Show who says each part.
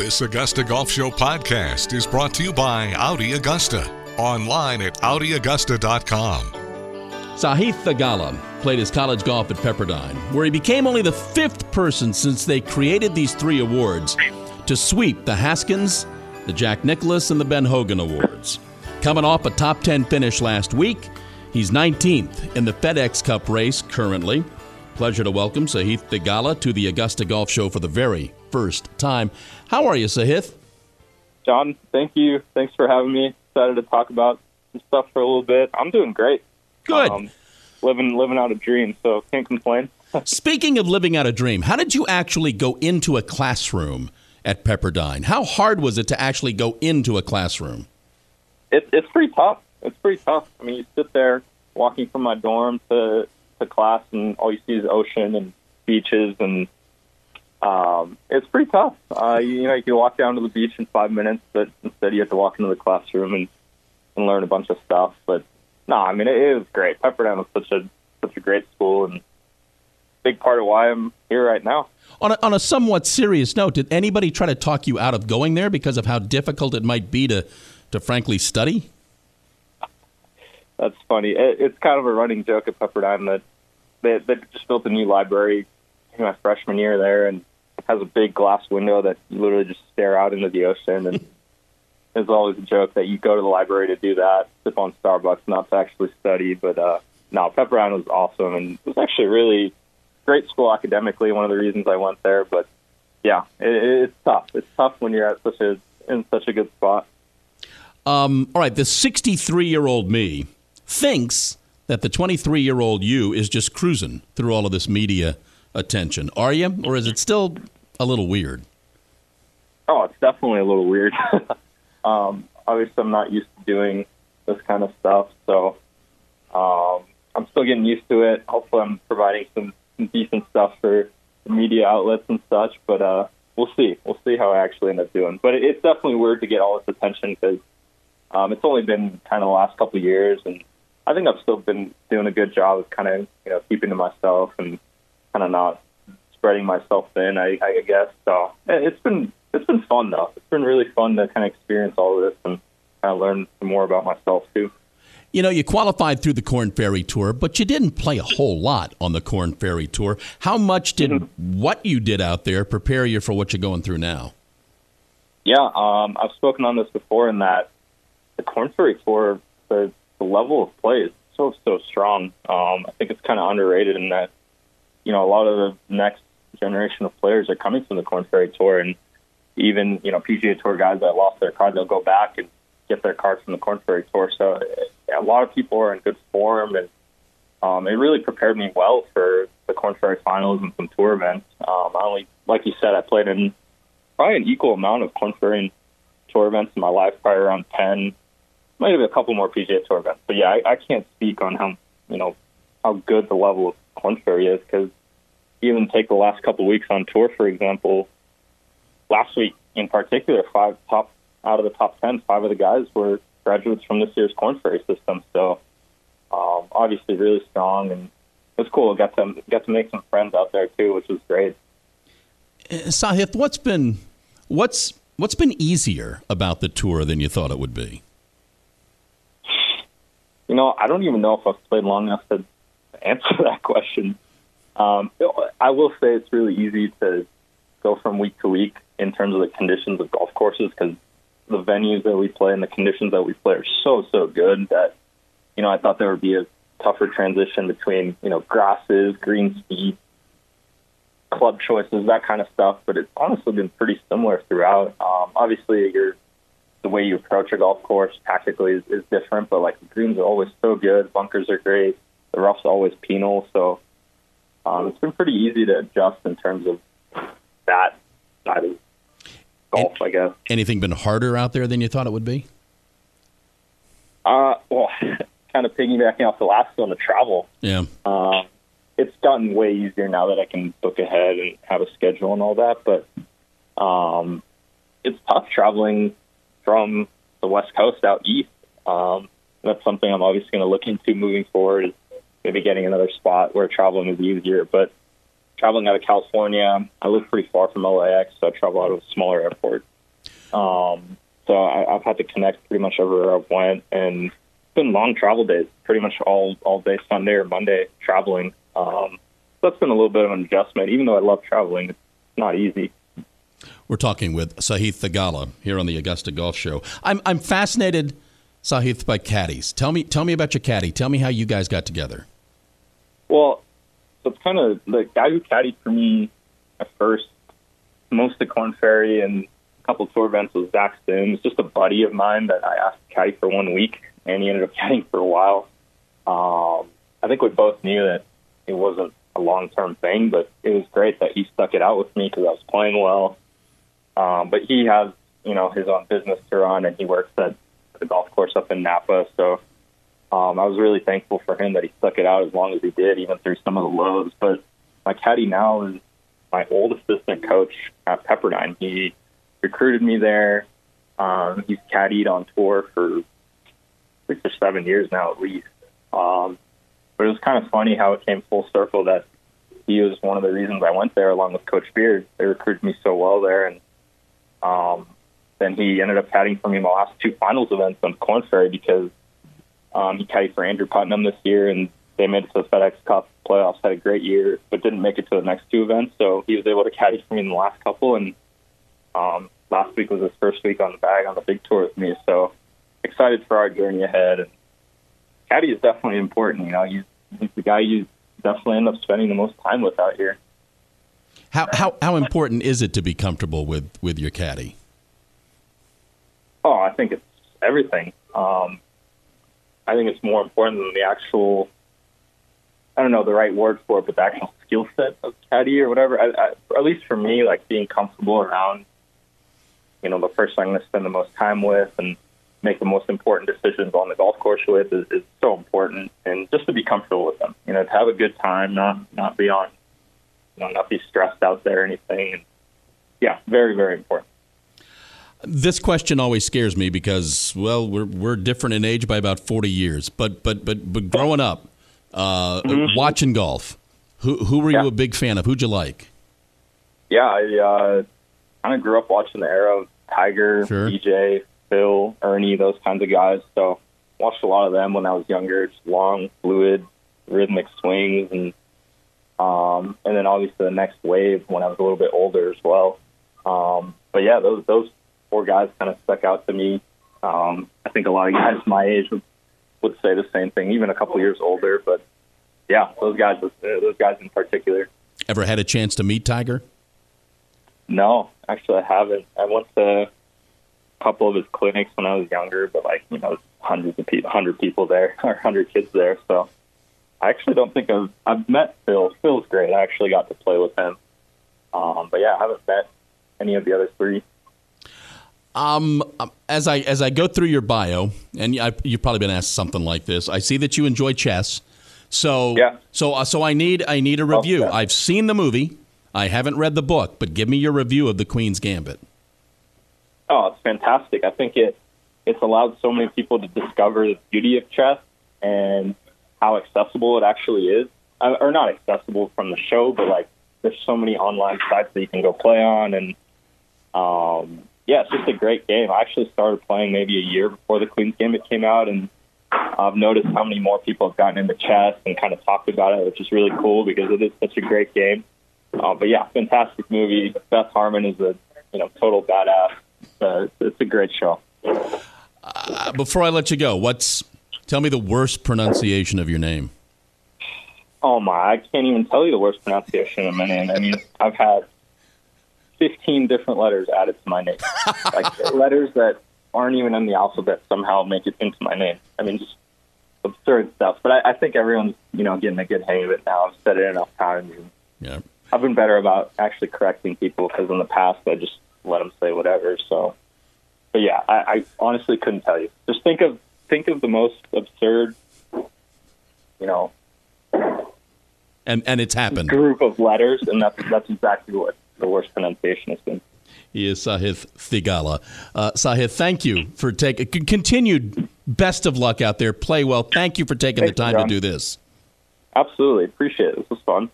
Speaker 1: This Augusta Golf Show podcast is brought to you by Audi Augusta. Online at AudiAugusta.com.
Speaker 2: Sahith Theegala played his college golf at Pepperdine, where he became only the fifth person since they created these three awards to sweep the Haskins, the Jack Nicklaus, and the Ben Hogan Awards. Coming off a top 10 finish last week, he's 19th in the FedEx Cup race currently. Pleasure to welcome Sahith Theegala to the Augusta Golf Show for the very first time. How are you, Sahith?
Speaker 3: John, thank you. Thanks for having me. Excited to talk about some stuff for a little bit. I'm doing great.
Speaker 2: Good.
Speaker 3: Um, living living out a dream, so can't complain.
Speaker 2: Speaking of living out a dream, how did you actually go into a classroom at Pepperdine? How hard was it to actually go into a classroom?
Speaker 3: It, it's pretty tough. It's pretty tough. I mean, you sit there walking from my dorm to to class, and all you see is ocean and beaches, and um, it's pretty tough. Uh, you, you know, you can walk down to the beach in five minutes, but instead you have to walk into the classroom and, and learn a bunch of stuff. But no, I mean, it, it was great. Pepperdine was such a such a great school, and big part of why I'm here right now.
Speaker 2: On a, on a somewhat serious note, did anybody try to talk you out of going there because of how difficult it might be to, to frankly study?
Speaker 3: That's funny. It, it's kind of a running joke at Pepperdine that they, they just built a new library in my freshman year there, and has a big glass window that you literally just stare out into the ocean. And there's always a joke that you go to the library to do that, sip on Starbucks, not to actually study. But uh, no, Pepperdine was awesome, and it was actually really great school academically. One of the reasons I went there, but yeah, it, it's tough. It's tough when you're at such a in such a good spot.
Speaker 2: Um, all right, the 63 year old me thinks that the 23 year old you is just cruising through all of this media attention. Are you, or is it still a little weird?
Speaker 3: Oh, it's definitely a little weird. um, obviously, I'm not used to doing this kind of stuff, so um, I'm still getting used to it. Hopefully, I'm providing some, some decent stuff for media outlets and such, but uh, we'll see. We'll see how I actually end up doing. But it, it's definitely weird to get all this attention because um, it's only been kind of the last couple of years, and I think I've still been doing a good job of kind of you know keeping to myself and kind of not spreading myself thin. I, I guess so. It's been it's been fun though. It's been really fun to kind of experience all of this and kind of learn more about myself too.
Speaker 2: You know, you qualified through the Korn Ferry Tour, but you didn't play a whole lot on the Korn Ferry Tour. How much did mm-hmm. what you did out there prepare you for what you're going through now?
Speaker 3: Yeah, um, I've spoken on this before in that the Korn Ferry Tour, the, the level of play is so, so strong. Um, I think it's kind of underrated in that, you know, a lot of the next generation of players are coming from the Korn Ferry Tour. And even, you know, PGA Tour guys that lost their card, they'll go back and get their card from the Korn Ferry Tour. So a lot of people are in good form, and um, it really prepared me well for the Korn Ferry Finals and some tour events. Um, I only, like you said, I played in probably an equal amount of Korn Ferry tour events in my life, probably around 10, might have been a couple more PGA Tour events. But yeah, I, I can't speak on how, you know, how good the level of Korn Ferry is because even take the last couple of weeks on tour, for example, last week in particular, five top out of the top ten, five of the guys were graduates from this year's Korn Ferry system. So um, obviously, really strong, and it was cool. Got to got to make some friends out there too, which was great.
Speaker 2: Uh, Sahith, what's been what's what's been easier about the tour than you thought it would be?
Speaker 3: You know, I don't even know if I've played long enough to answer that question. Um, I will say it's really easy to go from week to week in terms of the conditions of golf courses because the venues that we play and the conditions that we play are so so good that you know I thought there would be a tougher transition between you know grasses, green speed, club choices, that kind of stuff. But it's honestly been pretty similar throughout. Um, obviously, your the way you approach a golf course tactically is, is different, but like the greens are always so good, bunkers are great, the rough's always penal, so um, it's been pretty easy to adjust in terms of that side of golf, and, I guess.
Speaker 2: Anything been harder out there than you thought it would be?
Speaker 3: Uh, well, kind of piggybacking off the last one, the travel.
Speaker 2: Yeah.
Speaker 3: Uh, it's gotten way easier now that I can book ahead and have a schedule and all that, but um, it's tough traveling from the West Coast out east. Um, that's something I'm obviously going to look into moving forward. Maybe getting another spot where traveling is easier, but traveling out of California. I live pretty far from LAX, so I travel out of a smaller airport. Um, so I, I've had to connect pretty much everywhere I've went, and it's been long travel days, pretty much all all day Sunday or Monday traveling. Um, that's been a little bit of an adjustment, even though I love traveling. It's not easy.
Speaker 2: We're talking with Sahith Theegala here on the Augusta Golf Show. I'm I'm fascinated, Sahith, by caddies. Tell me tell me about your caddy. Tell me how you guys got together.
Speaker 3: Well, so it's kind of the guy who caddied for me at first, most of Korn Ferry and a couple tour events was Zach Sims, just a buddy of mine that I asked to caddy for one week, and he ended up caddying for a while. Um, I think we both knew that it wasn't a long term thing, but it was great that he stuck it out with me because I was playing well. Um, but he has, you know, his own business to run, and he works at the golf course up in Napa. So um, I was really thankful for him that he stuck it out as long as he did, even through some of the lows. But my caddy now is my old assistant coach at Pepperdine. He recruited me there. Um, he's caddied on tour for six or seven years now, at least. Um, but it was kind of funny how it came full circle that he was one of the reasons I went there along with Coach Beard. They recruited me so well there, and um, then he ended up caddying for me my last two finals events on Korn Ferry because um, he caddied for Andrew Putnam this year, and they made it to the FedEx Cup playoffs. Had a great year, but didn't make it to the next two events. So he was able to caddy for me in the last couple, and um, last week was his first week on the bag on the big tour with me. So excited for our journey ahead. And caddy is definitely important. You know, he's, he's the guy you definitely end up spending the most time with out here.
Speaker 2: How how how important is it to be comfortable with with your caddy?
Speaker 3: Oh, I think it's everything. Um, I think it's more important than the actual. I don't know the right word for it, but the actual skill set of caddy or whatever. I, I, at least for me, like being comfortable around, you know, the person I'm going to spend the most time with and make the most important decisions on the golf course with is, is so important. And just to be comfortable with them, you know, to have a good time, not not be on, you know, not be stressed out there or anything. And yeah, very very important.
Speaker 2: This question always scares me because, well, we're we're different in age by about forty years. But but but but growing up, uh, mm-hmm. watching golf, who who were yeah. you a big fan of? Who'd you like?
Speaker 3: Yeah, I uh, kind of grew up watching the era of Tiger, sure. DJ, Phil, Ernie, those kinds of guys. So watched a lot of them when I was younger. Just long, fluid, rhythmic swings, and um, and then obviously the next wave when I was a little bit older as well. Um, but yeah, those those four guys kind of stuck out to me. Um, I think a lot of guys my age would would say the same thing, even a couple years older. But yeah, those guys, those guys in particular.
Speaker 2: Ever had a chance to meet Tiger?
Speaker 3: No, actually, I haven't. I went to a couple of his clinics when I was younger, but like you know, hundreds of people, hundred people there, or hundred kids there. So I actually don't think I've I've met Phil. Phil's great. I actually got to play with him. Um, but yeah, I haven't met any of the other three.
Speaker 2: Um, as I as I go through your bio, and I, you've probably been asked something like this. I see that you enjoy chess. So
Speaker 3: yeah.
Speaker 2: So uh, so I need I need a review. Oh, I've seen the movie. I haven't read the book, but give me your review of the Queen's Gambit.
Speaker 3: Oh, it's fantastic. I think it it's allowed so many people to discover the beauty of chess and how accessible it actually is, uh, or not accessible from the show, but like there's so many online sites that you can go play on, and um, yeah, it's just a great game. I actually started playing maybe a year before the Queen's Gambit came out, and I've noticed how many more people have gotten into chess and kind of talked about it, which is really cool because it is such a great game. Uh, but yeah, fantastic movie. Beth Harmon is a you know total badass. Uh, it's a great show.
Speaker 2: Uh, before I let you go, what's tell me the worst pronunciation of your name?
Speaker 3: Oh my, I can't even tell you the worst pronunciation of my name. I mean, I've had 15 different letters added to my name. like letters that aren't even in the alphabet somehow make it into my name. I mean, just absurd stuff. But I, I think everyone's, you know, getting a good hang of it now. I've said it enough times. And
Speaker 2: yeah.
Speaker 3: I've been better about actually correcting people because in the past I just let them say whatever. So, but yeah, I, I honestly couldn't tell you. Just think of think of the most absurd, you know,
Speaker 2: and and it's happened.
Speaker 3: Group of letters, and that's that's exactly what the worst pronunciation has been.
Speaker 2: He is Sahith Theegala. Uh, Sahith, thank you for taking continued best of luck out there. Play well. Thank you for taking Thanks, the time John. to do this.
Speaker 3: Absolutely. Appreciate it. This was fun.